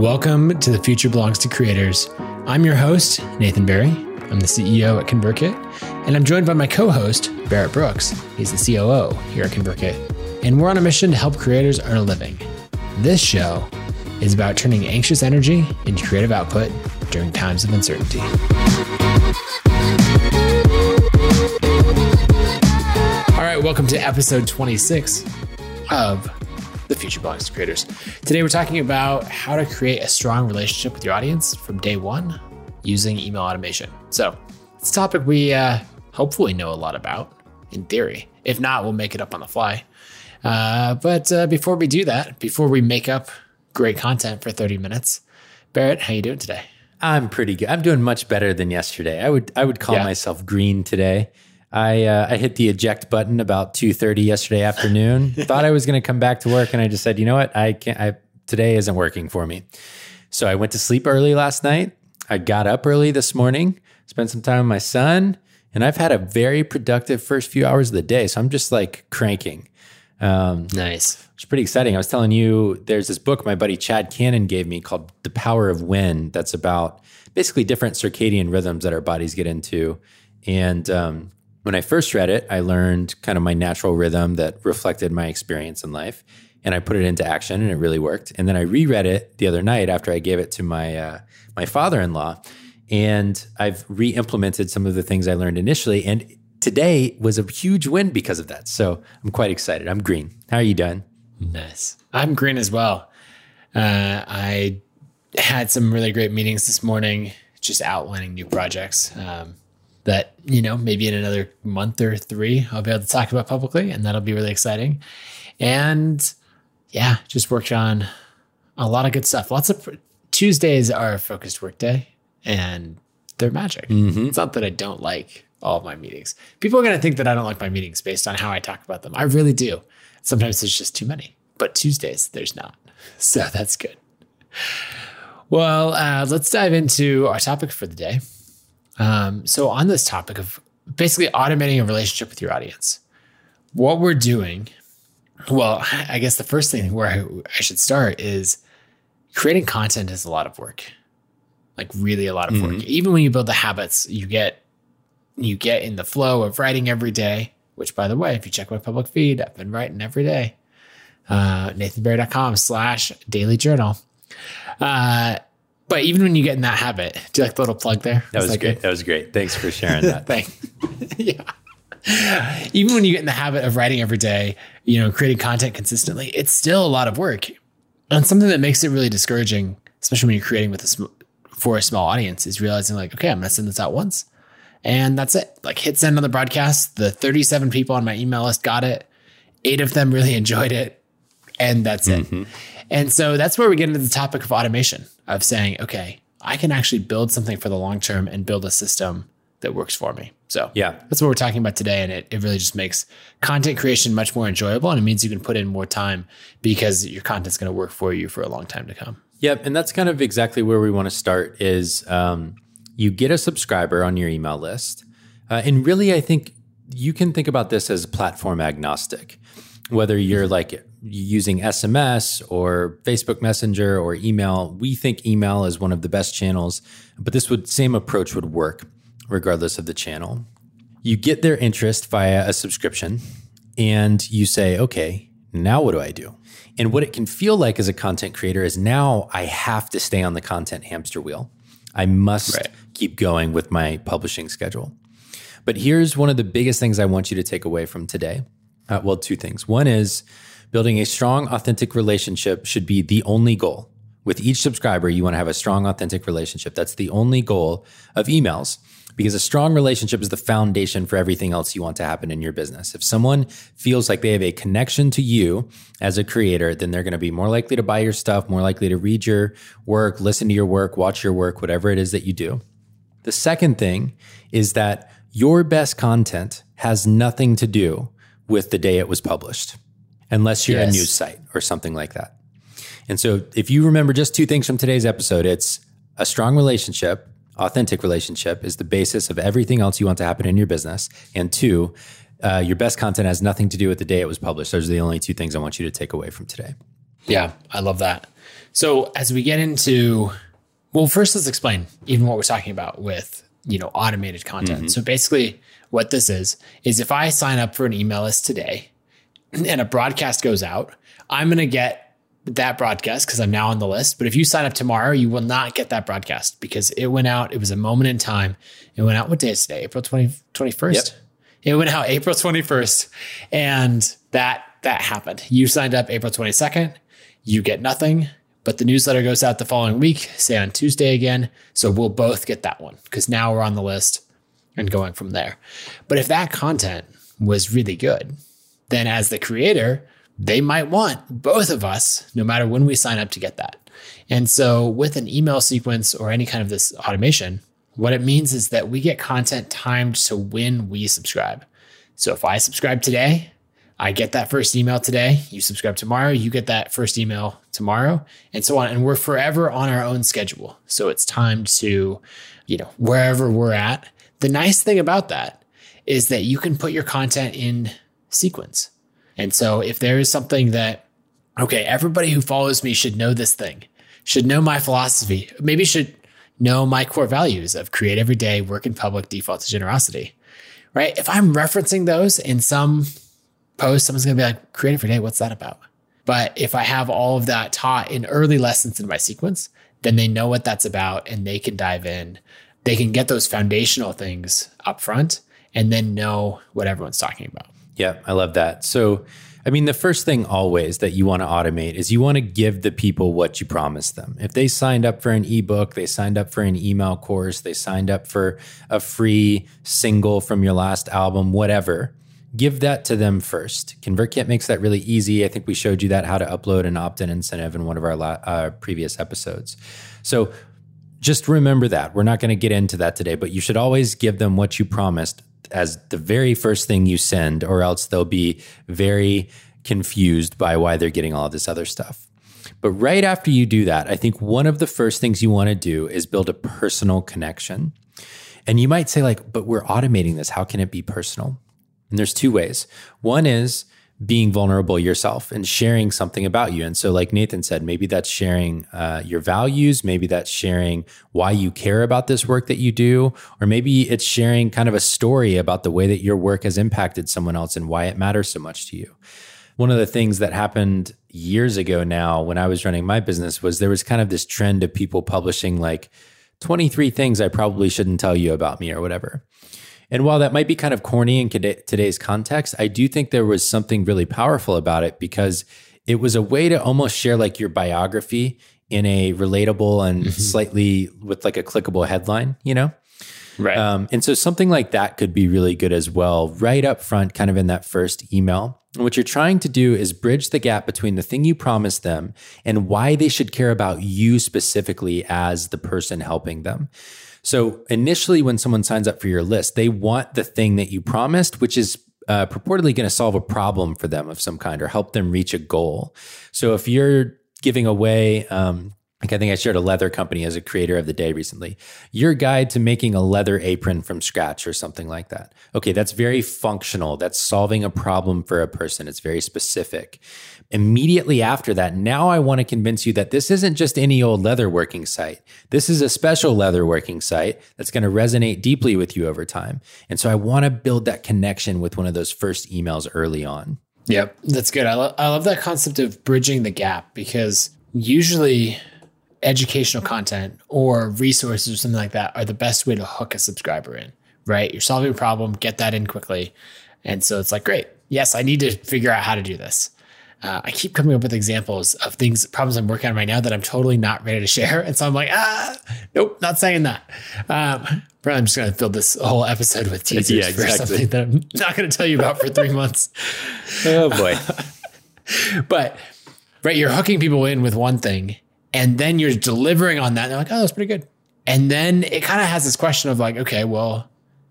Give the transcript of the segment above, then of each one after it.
Welcome to The Future Belongs to Creators. I'm your host, Nathan Barry. I'm the CEO at ConvertKit, and I'm joined by my co host, Barrett Brooks. He's the COO here at ConvertKit, and we're on a mission to help creators earn a living. This show is about turning anxious energy into creative output during times of uncertainty. All right, welcome to episode 26 of The Future Belongs to Creators. Today, we're talking about how to create a strong relationship with your audience from day one using email automation. So, it's a topic we uh, hopefully know a lot about in theory. If not, we'll make it up on the fly. Uh, but uh, before we do that, before we make up great content for 30 minutes, Barrett, how you doing today? I'm pretty good. I'm doing much better than yesterday. I would I would call Yeah. myself green today. I uh, I hit the eject button about 2:30 yesterday afternoon. Thought I was going to come back to work and I just said, "You know what? I can't I today isn't working for me." So I went to sleep early last night. I got up early this morning, spent some time with my son, and I've had a very productive first few hours of the day. So I'm just like cranking. Um, Nice. it's pretty exciting. I was telling you, there's this book my buddy Chad Cannon gave me called The Power of When, that's about basically different circadian rhythms that our bodies get into. And um, when I first read it, I learned kind of my natural rhythm that reflected my experience in life. And I put it into action and it really worked. And then I reread it the other night after I gave it to my, uh, my father in law. And I've re implemented some of the things I learned initially. And today was a huge win because of that. So I'm quite excited. I'm green. How are you doing? Nice. I'm green as well. Uh, I had some really great meetings this morning, just outlining new projects um, that, you know, maybe in another month or three, I'll be able to talk about publicly, and that'll be really exciting. And yeah, just worked on a lot of good stuff. Lots of Tuesdays are a focused work day, and they're magic. It's not that I don't like all of my meetings. People are going to think that I don't like my meetings based on how I talk about them. I really do. Sometimes there's just too many, but Tuesdays there's not. So that's good. Well, uh, let's dive into our topic for the day. Um, so, on this topic of basically automating a relationship with your audience, what we're doing, well, I guess the first thing where I, I should start is creating content is a lot of work, like really a lot of work. Even when you build the habits, you get you get in the flow of writing every day. Which, by the way, if you check my public feed, I've been writing every day. Uh, NathanBarry.com slash daily journal. Uh, but even when you get in that habit, do you like the little plug there? That Is was great. good? That was great. Thanks for sharing that. Thank. yeah. Even when you get in the habit of writing every day, you know, creating content consistently, it's still a lot of work. And something that makes it really discouraging, especially when you're creating with a sm- for a small audience, is realizing like, okay, I'm gonna send this out once, and that's it. Like hit send on the broadcast. The 37 people on my email list got it. Eight of them really enjoyed it, and that's it. Mm-hmm. And so that's where we get into the topic of automation of saying, okay, I can actually build something for the long term and build a system that works for me. So Yeah. that's what we're talking about today. And it, it really just makes content creation much more enjoyable. And it means you can put in more time because your content's going to work for you for a long time to come. Yep. And that's kind of exactly where we want to start is um, you get a subscriber on your email list. Uh, and really, I think you can think about this as platform agnostic, whether you're like using SMS or Facebook Messenger or email. We think email is one of the best channels, but this would same approach would work regardless of the channel. You get their interest via a subscription and you say, okay, now what do I do? And what it can feel like as a content creator is now I have to stay on the content hamster wheel. I must Right. keep going with my publishing schedule. But here's one of the biggest things I want you to take away from today. Uh, well, two things. One is building a strong, authentic relationship should be the only goal. With each subscriber, you want to have a strong, authentic relationship. That's the only goal of emails because a strong relationship is the foundation for everything else you want to happen in your business. If someone feels like they have a connection to you as a creator, then they're going to be more likely to buy your stuff, more likely to read your work, listen to your work, watch your work, whatever it is that you do. The second thing is that your best content has nothing to do with the day it was published, unless you're a news site or something like that. And so, if you remember just two things from today's episode, it's a strong relationship, authentic relationship is the basis of everything else you want to happen in your business. And two, uh, your best content has nothing to do with the day it was published. Those are the only two things I want you to take away from today. Yeah, I love that. So as we get into, well, first let's explain even what we're talking about with you know automated content. Mm-hmm. So basically, what this is is if I sign up for an email list today, and a broadcast goes out, I'm going to get that broadcast because I'm now on the list. But if you sign up tomorrow, you will not get that broadcast because it went out. It was a moment in time. It went out. What day is today? April 20, 21st. Yep. It went out April 21st. And that, that happened. You signed up April 22nd. You get nothing, but the newsletter goes out the following week, say on Tuesday again. So we'll both get that one because now we're on the list and going from there. But if that content was really good, then as the creator, they might want both of us, no matter when we sign up to get that. And so with an email sequence or any kind of this automation, what it means is that we get content timed to when we subscribe. So if I subscribe today, I get that first email today. You subscribe tomorrow, you get that first email tomorrow, and so on. And we're forever on our own schedule. So it's timed to, you know, wherever we're at. The nice thing about that is that you can put your content in sequence. And so if there is something that, okay, everybody who follows me should know this thing, should know my philosophy, maybe should know my core values of create every day, work in public, default to generosity, right? If I'm referencing those in some post, someone's going to be like, create every day, what's that about? But if I have all of that taught in early lessons in my sequence, then they know what that's about and they can dive in. They can get those foundational things up front and then know what everyone's talking about. Yeah, I love that. So, I mean, the first thing always that you want to automate is you want to give the people what you promised them. If they signed up for an ebook, they signed up for an email course, they signed up for a free single from your last album, whatever, give that to them first. ConvertKit makes that really easy. I think we showed you that how to upload an opt in incentive in one of our uh, previous episodes. So, just remember that. We're not going to get into that today, but you should always give them what you promised as the very first thing you send, or else they'll be very confused by why they're getting all this other stuff. But right after you do that, I think one of the first things you want to do is build a personal connection. And you might say, like, but we're automating this. How can it be personal? And there's two ways. One is being vulnerable yourself and sharing something about you. And so, like Nathan said, maybe that's sharing uh, your values, maybe that's sharing why you care about this work that you do, or maybe it's sharing kind of a story about the way that your work has impacted someone else and why it matters so much to you. One of the things that happened years ago now when I was running my business was there was kind of this trend of people publishing like 23 things I probably shouldn't tell you about me or whatever. And while that might be kind of corny in today's context, I do think there was something really powerful about it because it was a way to almost share like your biography in a relatable and mm-hmm. slightly with like a clickable headline, you know? Right. Um, and so something like that could be really good as well, right up front, kind of in that first email. And what you're trying to do is bridge the gap between the thing you promised them and why they should care about you specifically as the person helping them. So initially, when someone signs up for your list, they want the thing that you promised, which is uh, purportedly going to solve a problem for them of some kind or help them reach a goal. So if you're giving away, um, like I think I shared a leather company as a creator of the day recently. Your guide to making a leather apron from scratch or something like that. Okay, that's very functional. That's solving a problem for a person. It's very specific immediately after that, now I want to convince you that this isn't just any old leather working site. This is a special leather working site that's going to resonate deeply with you over time. And so I want to build that connection with one of those first emails early on. Yep, that's good. I, lo- I love that concept of bridging the gap because usually educational content or resources or something like that are the best way to hook a subscriber in, right? You're solving a problem, get that in quickly. And so it's like, great. Yes, I need to figure out how to do this uh, I keep coming up with examples of things, problems I'm working on right now that I'm totally not ready to share. And so I'm like, ah, nope, not saying that. Um, probably I'm just going to fill this whole episode with teasers yeah, exactly. for something that I'm not going to tell you about for three months. oh boy. but, right, you're hooking people in with one thing and then you're delivering on that. And they're like, oh, that's pretty good. And then it kind of has this question of like, okay, well,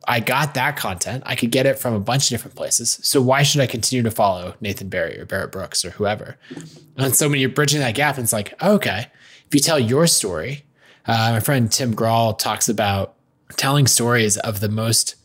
I got that content. I could get it from a bunch of different places. So why should I continue to follow Nathan Barry or Barrett Brooks or whoever? And so when you're bridging that gap, it's like, okay, if you tell your story, uh, my friend Tim Grahl talks about telling stories of the most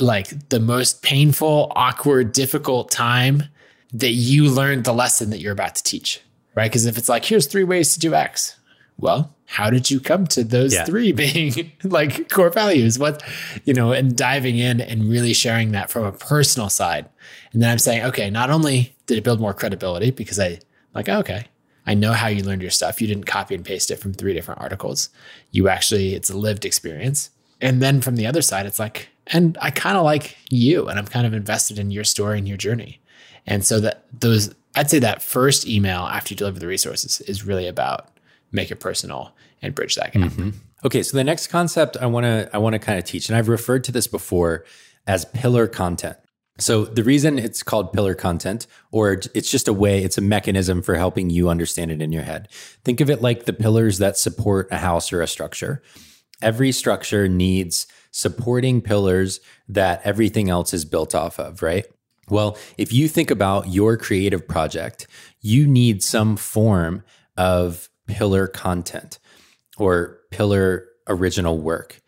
like the most painful, awkward, difficult time that you learned the lesson that you're about to teach. Right? Because if it's like, here's three ways to do X, well, how did you come to those Yeah. three being like core values? What, you know, and diving in and really sharing that from a personal side. And then I'm saying, okay, not only did it build more credibility because I like, oh, okay, I know how you learned your stuff. You didn't copy and paste it from three different articles. You actually, it's a lived experience. And then from the other side, it's like, and I kind of like you and I'm kind of invested in your story and your journey. And so that those, I'd say that first email after you deliver the resources is really about make it personal and bridge that gap. Mm-hmm. Okay, so the next concept I want to I want to kind of teach, and I've referred to this before as pillar content. So the reason it's called pillar content, or it's just a way, it's a mechanism for helping you understand it in your head. Think of it like the pillars that support a house or a structure. Every structure needs supporting pillars that everything else is built off of, right? Well, if you think about your creative project, you need some form of pillar content or pillar original work.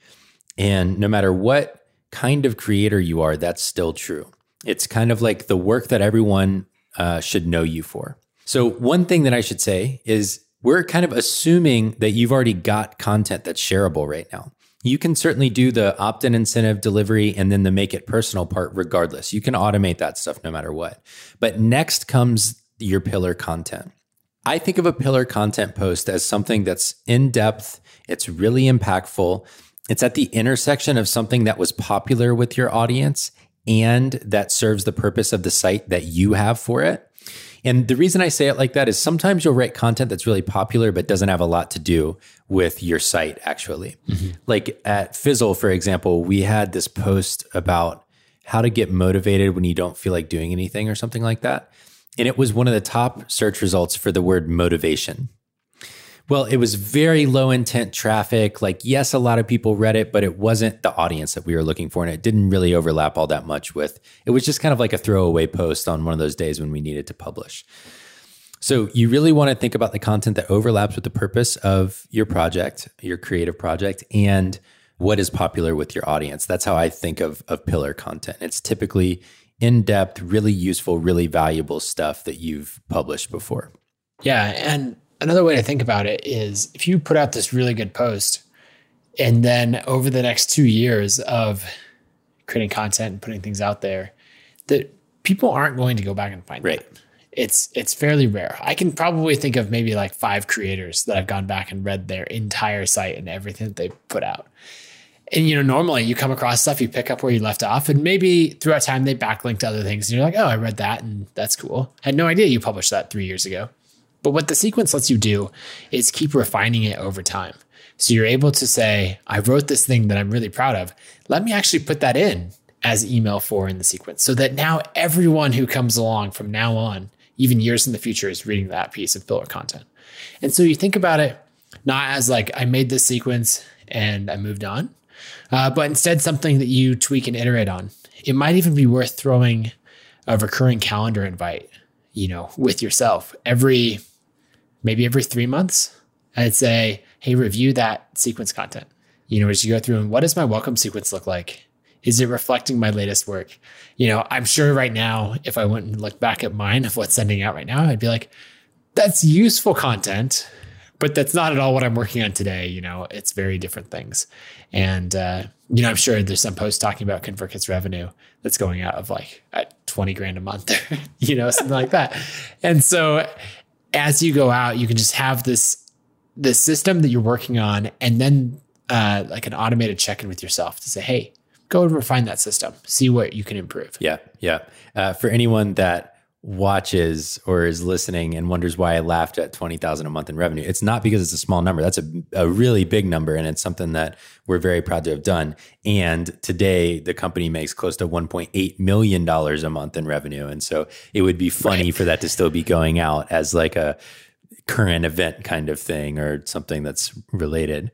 And no matter what kind of creator you are, that's still true. It's kind of like the work that everyone uh, should know you for. So, one thing that I should say is we're kind of assuming that you've already got content that's shareable right now. You can certainly do the opt in incentive delivery and then the make it personal part regardless. You can automate that stuff no matter what. But next comes your pillar content. I think of a pillar content post as something that's in depth, it's really impactful, it's at the intersection of something that was popular with your audience and that serves the purpose of the site that you have for it. And the reason I say it like that is sometimes you'll write content that's really popular but doesn't have a lot to do with your site actually. Mm-hmm. Like at Fizzle, for example, we had this post about how to get motivated when you don't feel like doing anything or something like that. And it was one of the top search results for the word motivation. Well, it was very low intent traffic. Like, yes, a lot of people read it, but it wasn't the audience that we were looking for. And it didn't really overlap all that much with it was just kind of like a throwaway post on one of those days when we needed to publish. So, you really want to think about the content that overlaps with the purpose of your project, your creative project, and what is popular with your audience. That's how I think of, of pillar content. It's typically in depth, really useful, really valuable stuff that you've published before. Yeah. And another way to think about it is if you put out this really good post and then over the next two years of creating content and putting things out there, that people aren't going to go back and find Right. that. It's it's fairly rare. I can probably think of maybe like five creators that I've gone back and read their entire site and everything that they put out. And you know, normally you come across stuff, you pick up where you left off, and maybe throughout time they backlink to other things, and you're like, oh, I read that, and that's cool. Had no idea you published that three years ago. But what the sequence lets you do is keep refining it over time. So you're able to say, I wrote this thing that I'm really proud of. Let me actually put that in as email four in the sequence so that now everyone who comes along from now on, even years in the future, is reading that piece of pillar content. And so you think about it not as like, I made this sequence and I moved on, uh, but instead something that you tweak and iterate on. It might even be worth throwing a recurring calendar invite, you know, with yourself every maybe every three months. I'd say, hey, review that sequence content. You know, as you go through and what does my welcome sequence look like? Is it reflecting my latest work? You know, I'm sure right now, if I went and looked back at mine of what's sending out right now, I'd be like, that's useful content, but that's not at all what I'm working on today. You know, it's very different things. And, uh, you know, I'm sure there's some posts talking about ConvertKit's revenue that's going out of like at 20 grand a month, you know, something like that. And so as you go out, you can just have this, this system that you're working on and then uh, like an automated check-in with yourself to say, hey, go and refine that system, see what you can improve. Yeah, yeah. Uh, for anyone that watches or is listening and wonders why I laughed at twenty thousand a month in revenue, it's not because it's a small number. That's a, a really big number, and it's something that we're very proud to have done. And today, the company makes close to one point eight million dollars a month in revenue, and so it would be funny Right. for that to still be going out as like a current event kind of thing or something that's related.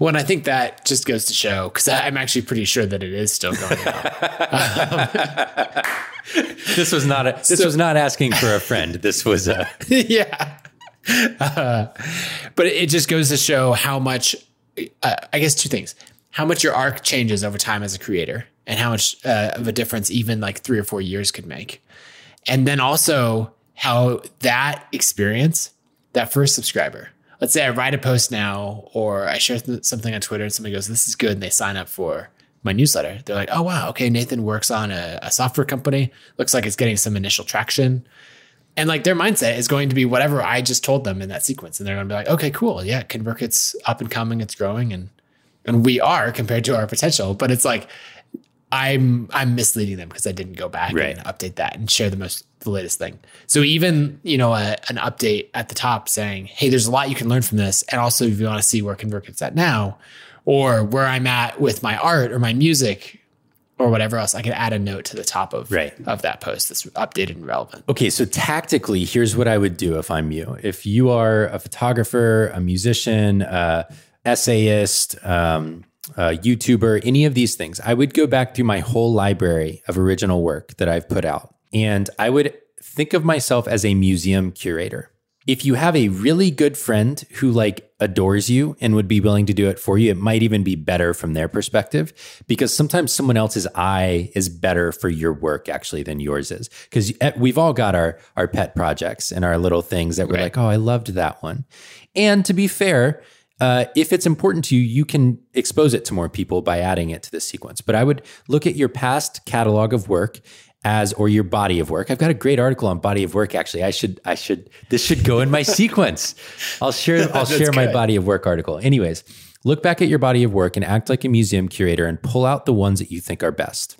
Well, and I think that just goes to show because I'm actually pretty sure that it is still going out. This was not a, this was not asking for a friend. This was a yeah. Uh, but it just goes to show how much, uh, I guess, two things how much your arc changes over time as a creator and how much uh, of a difference even like three or four years could make. And then also how that experience that first subscriber. Let's say I write a post now or I share something on Twitter and somebody goes, This is good. And they sign up for my newsletter. They're like, Oh, wow. Okay. Nathan works on a, a software company. Looks like it's getting some initial traction. And like their mindset is going to be whatever I just told them in that sequence. And they're going to be like, okay, cool. Yeah. ConvertKit's up and coming. It's growing. And, and we are compared to our potential, but it's like, I'm I'm misleading them because I didn't go back right. and update that and share the most the latest thing. So even you know a, an update at the top saying, "Hey, there's a lot you can learn from this," and also if you want to see where ConvertKit's at now, or where I'm at with my art or my music or whatever else, I can add a note to the top of right. of that post that's updated and relevant. Okay, so tactically, here's what I would do if I'm you. If you are a photographer, a musician, uh, essayist. Um, uh, YouTuber, any of these things, I would go back through my whole library of original work that I've put out. And I would think of myself as a museum curator. If you have a really good friend who like adores you and would be willing to do it for you, it might even be better from their perspective because sometimes someone else's eye is better for your work actually than yours is. Because eh, we've all got our our pet projects and our little things that we're right. like, oh, I loved that one. And to be fair, uh, if it's important to you, you can expose it to more people by adding it to the sequence. But I would look at your past catalog of work as or your body of work. I've got a great article on body of work actually. I should I should this should go in my sequence. I'll share I'll share good. my body of work article. Anyways, look back at your body of work and act like a museum curator and pull out the ones that you think are best.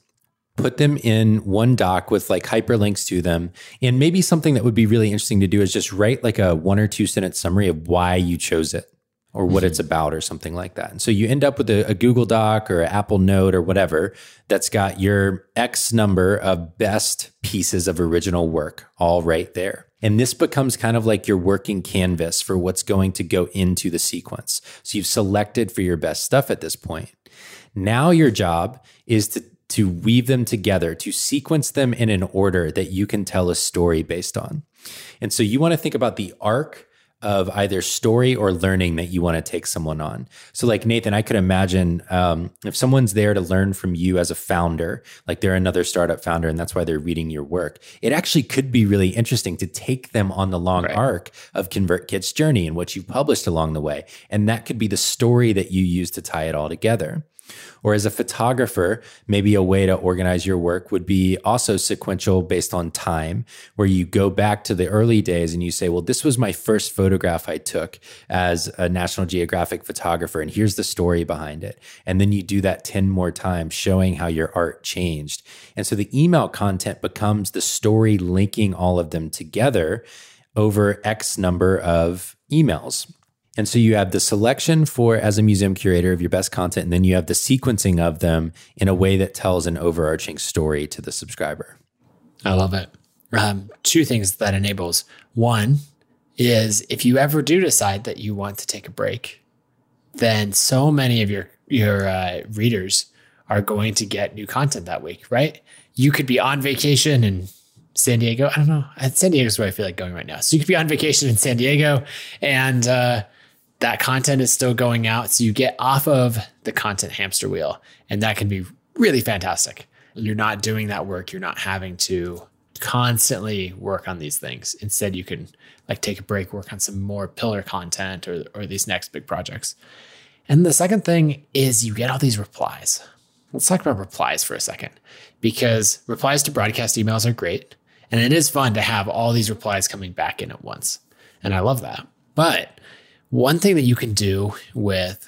Put them in one doc with like hyperlinks to them. And maybe something that would be really interesting to do is just write like a one or two sentence summary of why you chose it or what mm-hmm. it's about or something like that. And so you end up with a, a, Google Doc or Apple Note or whatever that's got your X number of best pieces of original work all right there. And this becomes kind of like your working canvas for what's going to go into the sequence. So you've selected for your best stuff at this point. Now your job is to to weave them together, to sequence them in an order that you can tell a story based on. And so you want to think about the arc of either story or learning that you want to take someone on. So, like Nathan, I could imagine um, if someone's there to learn from you as a founder, like they're another startup founder, and that's why they're reading your work. It actually could be really interesting to take them on the long right. arc of ConvertKit's journey and what you've published along the way, and that could be the story that you use to tie it all together. Or as a photographer, maybe a way to organize your work would be also sequential based on time, where you go back to the early days and you say, well, this was my first photograph I took as a National Geographic photographer, and here's the story behind it. And then you do that 10 more times, showing how your art changed. And so the email content becomes the story linking all of them together over X number of emails. And so you have the selection for as a museum curator of your best content, and then you have the sequencing of them in a way that tells an overarching story to the subscriber. I love it. Um, two things that enables. One is if you ever do decide that you want to take a break, then so many of your your uh, readers are going to get new content that week, right? You could be on vacation in San Diego. I don't know. San Diego is where I feel like going right now. So you could be on vacation in San Diego, and uh, that content is still going out. So you get off of the content hamster wheel, and that can be really fantastic. You're not doing that work. You're not having to constantly work on these things. Instead, you can like take a break, work on some more pillar content or, or these next big projects. And the second thing is you get all these replies. Let's talk about replies for a second because replies to broadcast emails are great. And it is fun to have all these replies coming back in at once. And I love that. But one thing that you can do with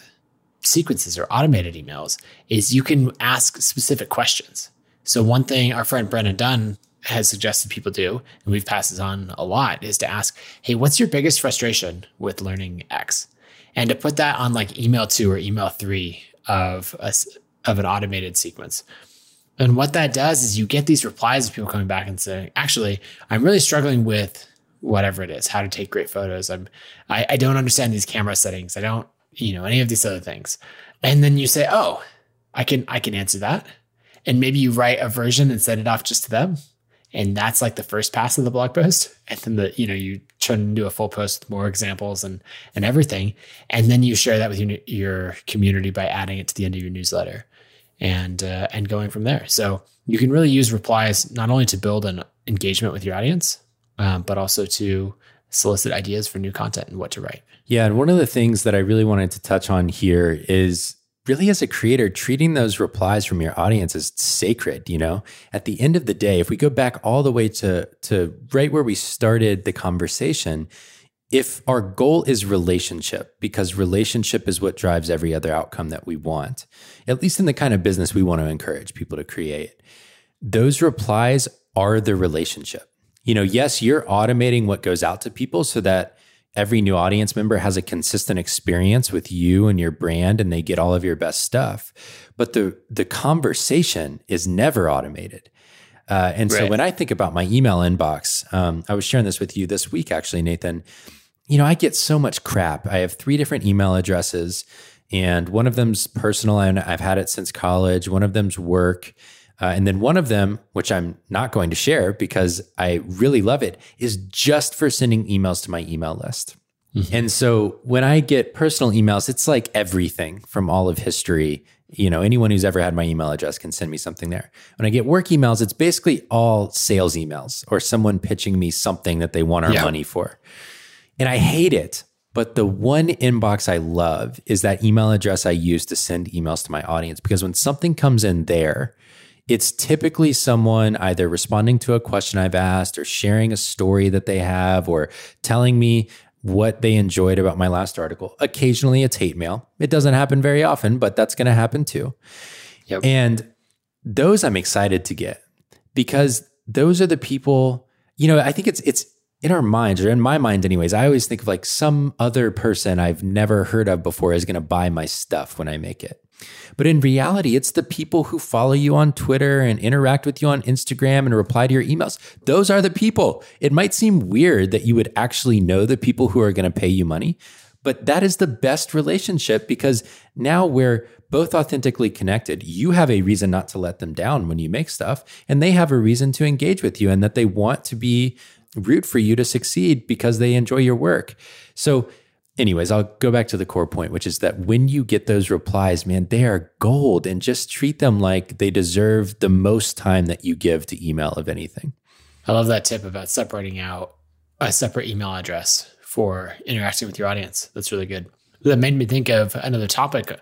sequences or automated emails is you can ask specific questions. So, one thing our friend Brennan Dunn has suggested people do, and we've passed this on a lot, is to ask, Hey, what's your biggest frustration with learning X? And to put that on like email two or email three of a, of an automated sequence. And what that does is you get these replies of people coming back and saying, actually, I'm really struggling with whatever it is, how to take great photos. I'm, I, I don't understand these camera settings. I don't, you know, any of these other things. And then you say, oh, I can, I can answer that. And maybe you write a version and send it off just to them. And that's like the first pass of the blog post. And then the, you know, you turn into a full post with more examples and, and everything. And then you share that with your, your community by adding it to the end of your newsletter and, uh, and going from there. So you can really use replies not only to build an engagement with your audience, um, but also to solicit ideas for new content and what to write. Yeah. And one of the things that I really wanted to touch on here is really as a creator, treating those replies from your audience as sacred, you know? At the end of the day, if we go back all the way to to right where we started the conversation, if our goal is relationship, because relationship is what drives every other outcome that we want, at least in the kind of business we want to encourage people to create, those replies are the relationship. You know, yes, you're automating what goes out to people so that every new audience member has a consistent experience with you and your brand and they get all of your best stuff. But the the conversation is never automated. Uh, and right. so when I think about my email inbox, um, I was sharing this with you this week, actually, Nathan. You know, I get so much crap. I have three different email addresses, and one of them's personal, and I've had it since college. One of them's work. Uh, and then one of them, which I'm not going to share because I really love it, is just for sending emails to my email list. Mm-hmm. And so when I get personal emails, it's like everything from all of history. You know, anyone who's ever had my email address can send me something there. When I get work emails, it's basically all sales emails or someone pitching me something that they want our yeah. money for. And I hate it. But the one inbox I love is that email address I use to send emails to my audience because when something comes in there, it's typically someone either responding to a question I've asked or sharing a story that they have or telling me what they enjoyed about my last article. Occasionally it's hate mail. It doesn't happen very often, but that's going to happen too. Yep. And those I'm excited to get because those are the people, you know, I think it's it's in our minds or in my mind anyways. I always think of like some other person I've never heard of before is going to buy my stuff when I make it. But in reality, it's the people who follow you on Twitter and interact with you on Instagram and reply to your emails. Those are the people. It might seem weird that you would actually know the people who are going to pay you money, but that is the best relationship because now we're both authentically connected. You have a reason not to let them down when you make stuff, and they have a reason to engage with you and that they want to be root for you to succeed because they enjoy your work. So anyways, I'll go back to the core point, which is that when you get those replies, man, they are gold and just treat them like they deserve the most time that you give to email of anything. I love that tip about separating out a separate email address for interacting with your audience. That's really good. That made me think of another topic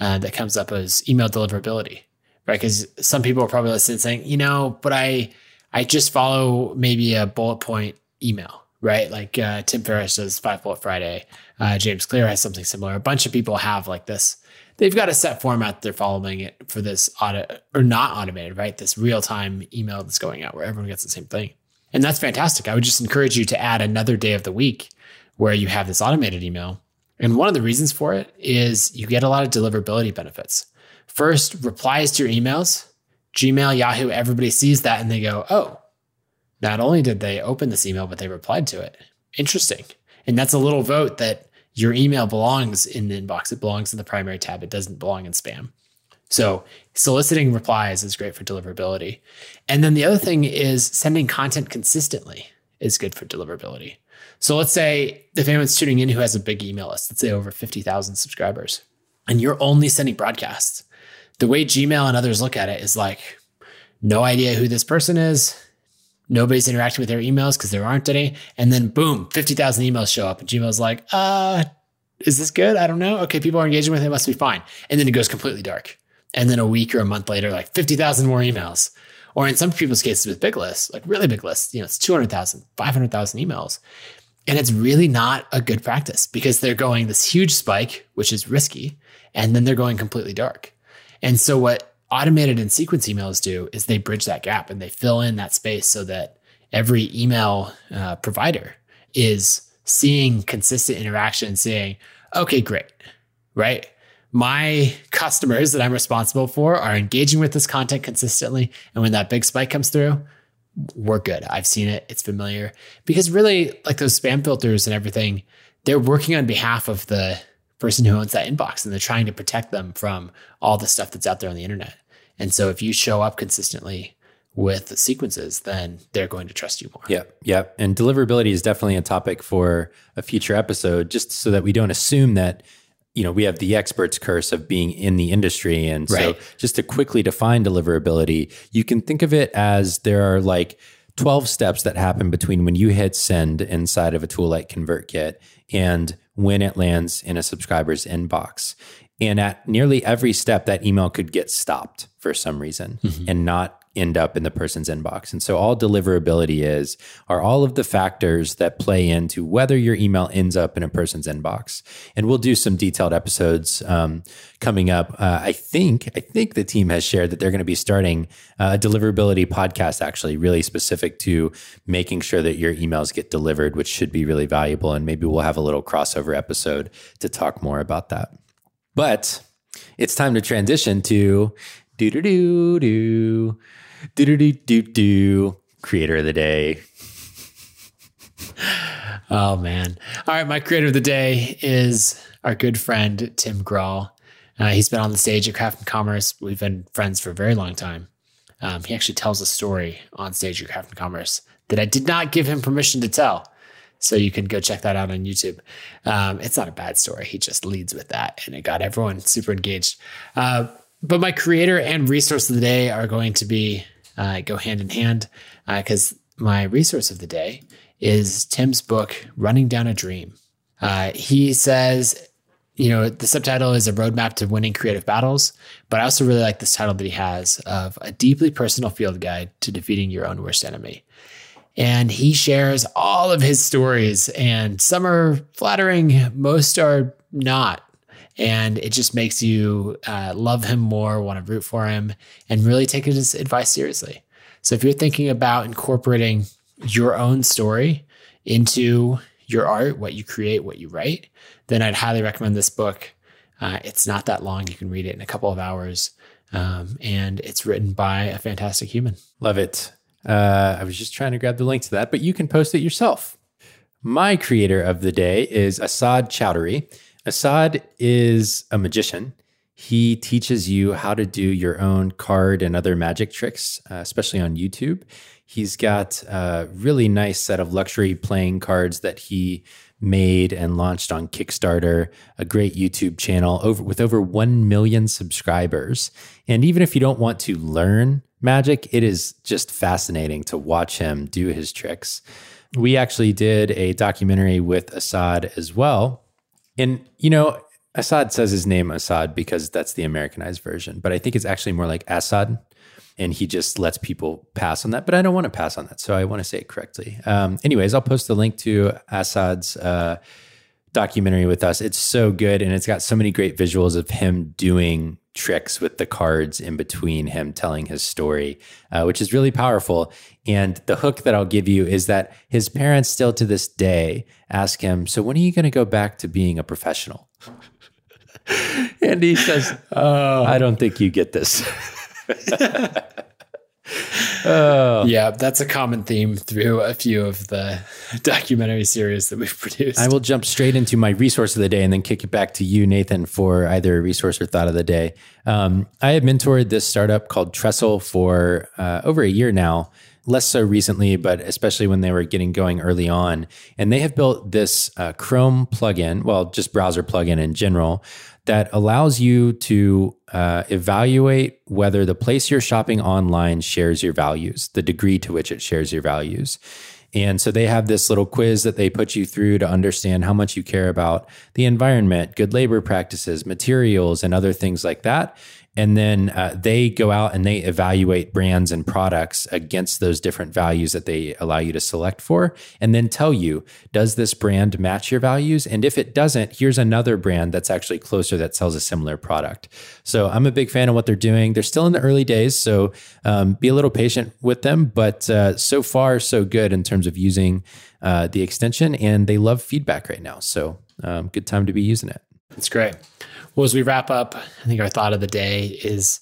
uh, that comes up as email deliverability, right? Because some people are probably listening saying, you know, but I, I just follow maybe a bullet point email, right? Like uh, Tim Ferriss does Five Bullet Friday. Uh, James Clear has something similar. A bunch of people have like this. They've got a set format they're following it for this audit or not automated, right? This real time email that's going out where everyone gets the same thing. And that's fantastic. I would just encourage you to add another day of the week where you have this automated email. And one of the reasons for it is you get a lot of deliverability benefits. First, replies to your emails, Gmail, Yahoo, everybody sees that and they go, oh, not only did they open this email, but they replied to it. Interesting. And that's a little vote that your email belongs in the inbox. It belongs in the primary tab. It doesn't belong in spam. So soliciting replies is great for deliverability. And then the other thing is sending content consistently is good for deliverability. So let's say if anyone's tuning in who has a big email list, let's say over 50,000 subscribers, and you're only sending broadcasts, the way Gmail and others look at it is like, no idea who this person is nobody's interacting with their emails because there aren't any. And then boom, 50,000 emails show up and Gmail's like, uh, is this good? I don't know. Okay, people are engaging with it, must be fine. And then it goes completely dark. And then a week or a month later, like 50,000 more emails. Or in some people's cases with big lists, like really big lists, you know, it's 200,000, 500,000 emails. And it's really not a good practice because they're going this huge spike, which is risky, and then they're going completely dark. And so what automated and sequence emails do is they bridge that gap and they fill in that space so that every email uh, provider is seeing consistent interaction, and saying, okay, great, right? My customers that I'm responsible for are engaging with this content consistently. And when that big spike comes through, we're good. I've seen it. It's familiar because really like those spam filters and everything, they're working on behalf of the person who owns that inbox and they're trying to protect them from all the stuff that's out there on the internet. And so if you show up consistently with sequences, then they're going to trust you more. Yeah. Yeah. And deliverability is definitely a topic for a future episode, just so that we don't assume that, you know, we have the expert's curse of being in the industry. And right. so just to quickly define deliverability, you can think of it as there are like 12 steps that happen between when you hit send inside of a tool like ConvertKit and when it lands in a subscriber's inbox. And at nearly every step, that email could get stopped for some reason mm-hmm. and not end up in the person's inbox. And so all deliverability is are all of the factors that play into whether your email ends up in a person's inbox. And we'll do some detailed episodes um, coming up. Uh, I think I think the team has shared that they're going to be starting a deliverability podcast, actually, really specific to making sure that your emails get delivered, which should be really valuable. And maybe we'll have a little crossover episode to talk more about that. But it's time to transition to do do do do do do do do do. Creator of the day. oh man! All right, my creator of the day is our good friend Tim Grahl. Uh, he's been on the stage at Craft and Commerce. We've been friends for a very long time. Um, he actually tells a story on stage at Craft and Commerce that I did not give him permission to tell. So you can go check that out on YouTube. Um, it's not a bad story. He just leads with that, and it got everyone super engaged. Uh, but my creator and resource of the day are going to be uh, go hand in hand because uh, my resource of the day is Tim's book, Running Down a Dream. Uh, he says, you know, the subtitle is a roadmap to winning creative battles, but I also really like this title that he has of a deeply personal field guide to defeating your own worst enemy. And he shares all of his stories, and some are flattering, most are not and it just makes you uh, love him more, want to root for him, and really take his advice seriously. So if you're thinking about incorporating your own story into your art, what you create, what you write, then I'd highly recommend this book. Uh, it's not that long; you can read it in a couple of hours, um, and it's written by a fantastic human. Love it. Uh, I was just trying to grab the link to that, but you can post it yourself. My creator of the day is Asad Chowdhury. Asad is a magician. He teaches you how to do your own card and other magic tricks, uh, especially on YouTube. He's got a really nice set of luxury playing cards that he made and launched on Kickstarter, a great YouTube channel over with over 1 million subscribers. And even if you don't want to learn magic, it is just fascinating to watch him do his tricks. We actually did a documentary with Assad as well and, you know, Assad says his name Assad because that's the Americanized version, but I think it's actually more like Assad. And he just lets people pass on that. But I don't want to pass on that. So I want to say it correctly. Um, anyways, I'll post the link to Assad's uh, documentary with us. It's so good. And it's got so many great visuals of him doing tricks with the cards in between him telling his story, uh, which is really powerful. And the hook that I'll give you is that his parents still to this day ask him, So when are you going to go back to being a professional? and he says, Oh, I don't think you get this. oh. Yeah, that's a common theme through a few of the documentary series that we've produced. I will jump straight into my resource of the day and then kick it back to you, Nathan, for either a resource or thought of the day. Um, I have mentored this startup called Trestle for uh, over a year now. Less so recently, but especially when they were getting going early on. And they have built this uh, Chrome plugin, well, just browser plugin in general, that allows you to uh, evaluate whether the place you're shopping online shares your values, the degree to which it shares your values. And so they have this little quiz that they put you through to understand how much you care about the environment, good labor practices, materials, and other things like that. And then uh, they go out and they evaluate brands and products against those different values that they allow you to select for, and then tell you, does this brand match your values? And if it doesn't, here's another brand that's actually closer that sells a similar product. So I'm a big fan of what they're doing. They're still in the early days, so um, be a little patient with them. But uh, so far, so good in terms of using uh, the extension, and they love feedback right now. So um, good time to be using it. That's great. Well, as we wrap up, I think our thought of the day is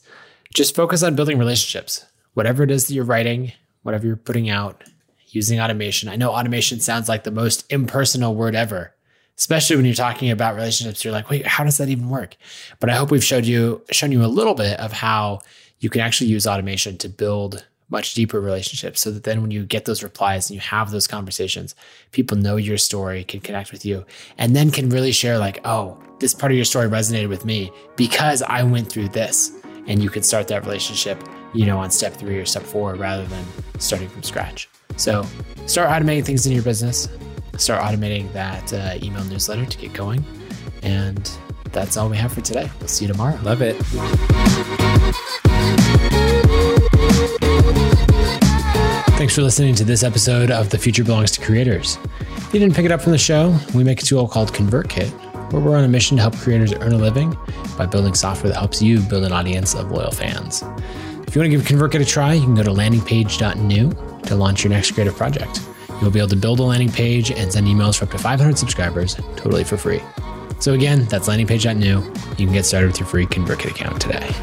just focus on building relationships. Whatever it is that you're writing, whatever you're putting out, using automation. I know automation sounds like the most impersonal word ever, especially when you're talking about relationships. You're like, wait, how does that even work? But I hope we've showed you shown you a little bit of how you can actually use automation to build much deeper relationships so that then when you get those replies and you have those conversations, people know your story, can connect with you, and then can really share, like, oh, this part of your story resonated with me because I went through this. And you can start that relationship, you know, on step three or step four rather than starting from scratch. So start automating things in your business. Start automating that uh, email newsletter to get going. And that's all we have for today. We'll see you tomorrow. Love it. Thanks for listening to this episode of The Future Belongs to Creators. If you didn't pick it up from the show, we make a tool called ConvertKit, where we're on a mission to help creators earn a living by building software that helps you build an audience of loyal fans. If you want to give ConvertKit a try, you can go to landingpage.new to launch your next creative project. You'll be able to build a landing page and send emails for up to 500 subscribers totally for free. So again, that's landingpage.new. You can get started with your free ConvertKit account today.